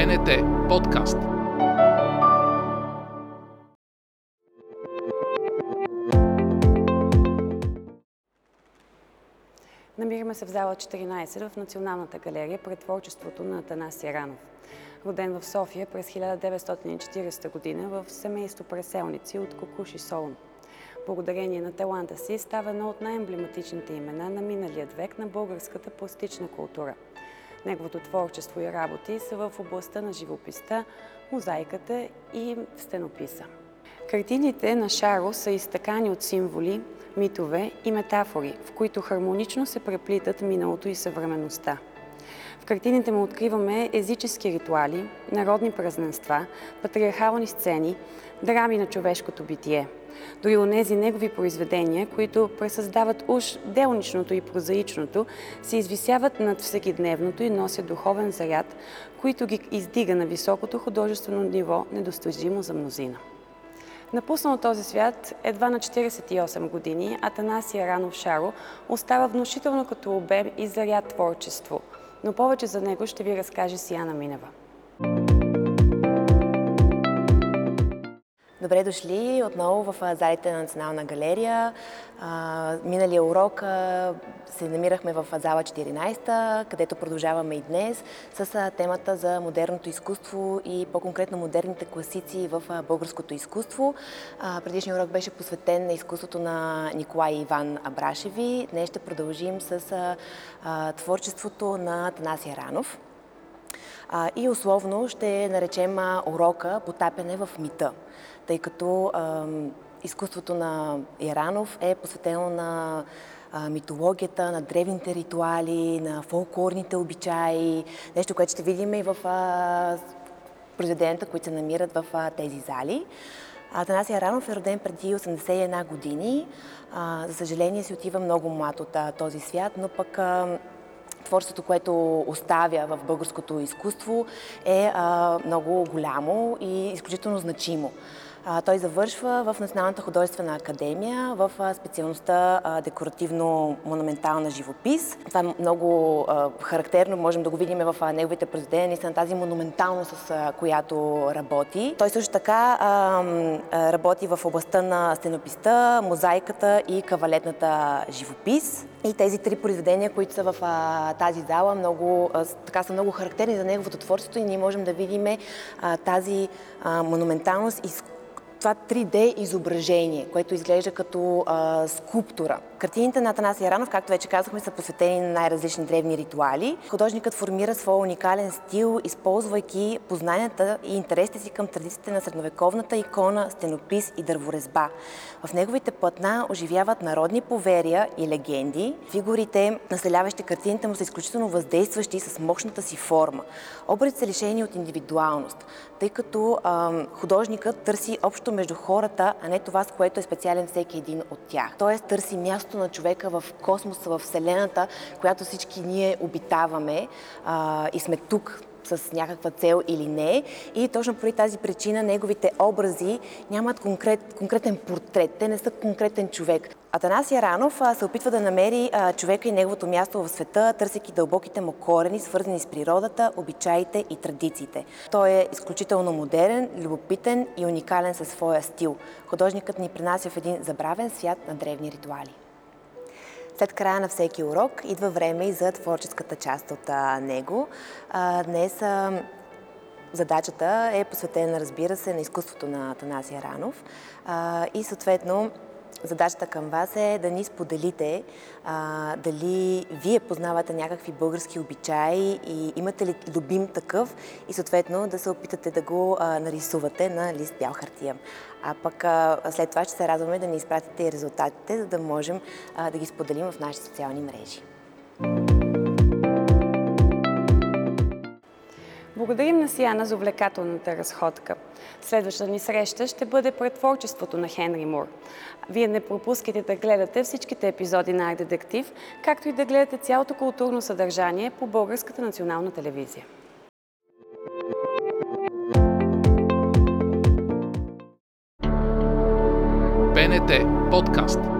БНТ подкаст. Намираме се в зала 14 в Националната галерия пред творчеството на Атанас Яранов. Роден в София през 1940 година в семейство преселници от Кокуши Солун. Благодарение на таланта си става едно от най-емблематичните имена на миналият век на българската пластична култура – Неговото творчество и работи са в областта на живописта, мозайката и стенописа. Картините на Шаро са изтъкани от символи, митове и метафори, в които хармонично се преплитат миналото и съвременността. В картините му откриваме езически ритуали, народни празненства, патриархални сцени, драми на човешкото битие – дори онези негови произведения, които пресъздават уж делничното и прозаичното, се извисяват над всекидневното и носят духовен заряд, който ги издига на високото художествено ниво, недостижимо за мнозина. Напуснал този свят едва на 48 години, Атанасия Ранов Шаро остава внушително като обем и заряд творчество, но повече за него ще ви разкаже Сияна Минева. Добре дошли отново в залите на Национална галерия. Миналия урок се намирахме в зала 14, където продължаваме и днес с темата за модерното изкуство и по-конкретно модерните класици в българското изкуство. Предишният урок беше посветен на изкуството на Николай Иван Абрашеви. Днес ще продължим с творчеството на Танасия Ранов. И условно ще наречем урока Потапяне в мита тъй като изкуството на Иранов е посветено на митологията, на древните ритуали, на фолклорните обичаи, нещо, което ще видим и в а, произведенията, които се намират в тези зали. Атанасия Иранов е роден преди 81 години. За съжаление си отива много млад от този свят, но пък а, творството, което оставя в българското изкуство е много голямо и изключително значимо. Той завършва в Националната художествена академия в специалността декоративно-монументална живопис. Това е много характерно, можем да го видим в неговите произведения, наистина тази монументалност, с която работи. Той също така работи в областта на стенописта, мозайката и кавалетната живопис. И тези три произведения, които са в а, тази зала, много, а, така са много характерни за неговото творчество и ние можем да видим а, тази монументалност и това 3D изображение, което изглежда като а, скулптура. Картините на Атанас Яранов, както вече казахме, са посветени на най-различни древни ритуали. Художникът формира своя уникален стил, използвайки познанията и интересите си към традициите на средновековната икона, стенопис и дърворезба. В неговите платна оживяват народни поверия и легенди. Фигурите, населяващи картините му, са изключително въздействащи с мощната си форма. Образите са лишени от индивидуалност, тъй като а, художникът търси общо между хората, а не това, с което е специален всеки един от тях. Тоест търси място на човека в космоса, в Вселената, която всички ние обитаваме а, и сме тук с някаква цел или не. И точно поради тази причина неговите образи нямат конкрет, конкретен портрет. Те не са конкретен човек. Атанасия Ранов се опитва да намери човека и неговото място в света, търсейки дълбоките му корени, свързани с природата, обичаите и традициите. Той е изключително модерен, любопитен и уникален със своя стил. Художникът ни принася в един забравен свят на древни ритуали. След края на всеки урок идва време и за творческата част от него. Днес задачата е посветена, разбира се, на изкуството на Танасия Ранов и съответно Задачата към вас е да ни споделите а, дали вие познавате някакви български обичаи и имате ли любим такъв и съответно да се опитате да го а, нарисувате на лист бял хартия. А пък а, след това ще се радваме да ни изпратите и резултатите, за да можем а, да ги споделим в нашите социални мрежи. Благодарим на Сияна за увлекателната разходка. Следващата ни среща ще бъде пред творчеството на Хенри Мур. Вие не пропускайте да гледате всичките епизоди на Детектив, както и да гледате цялото културно съдържание по Българската национална телевизия. БНТ подкаст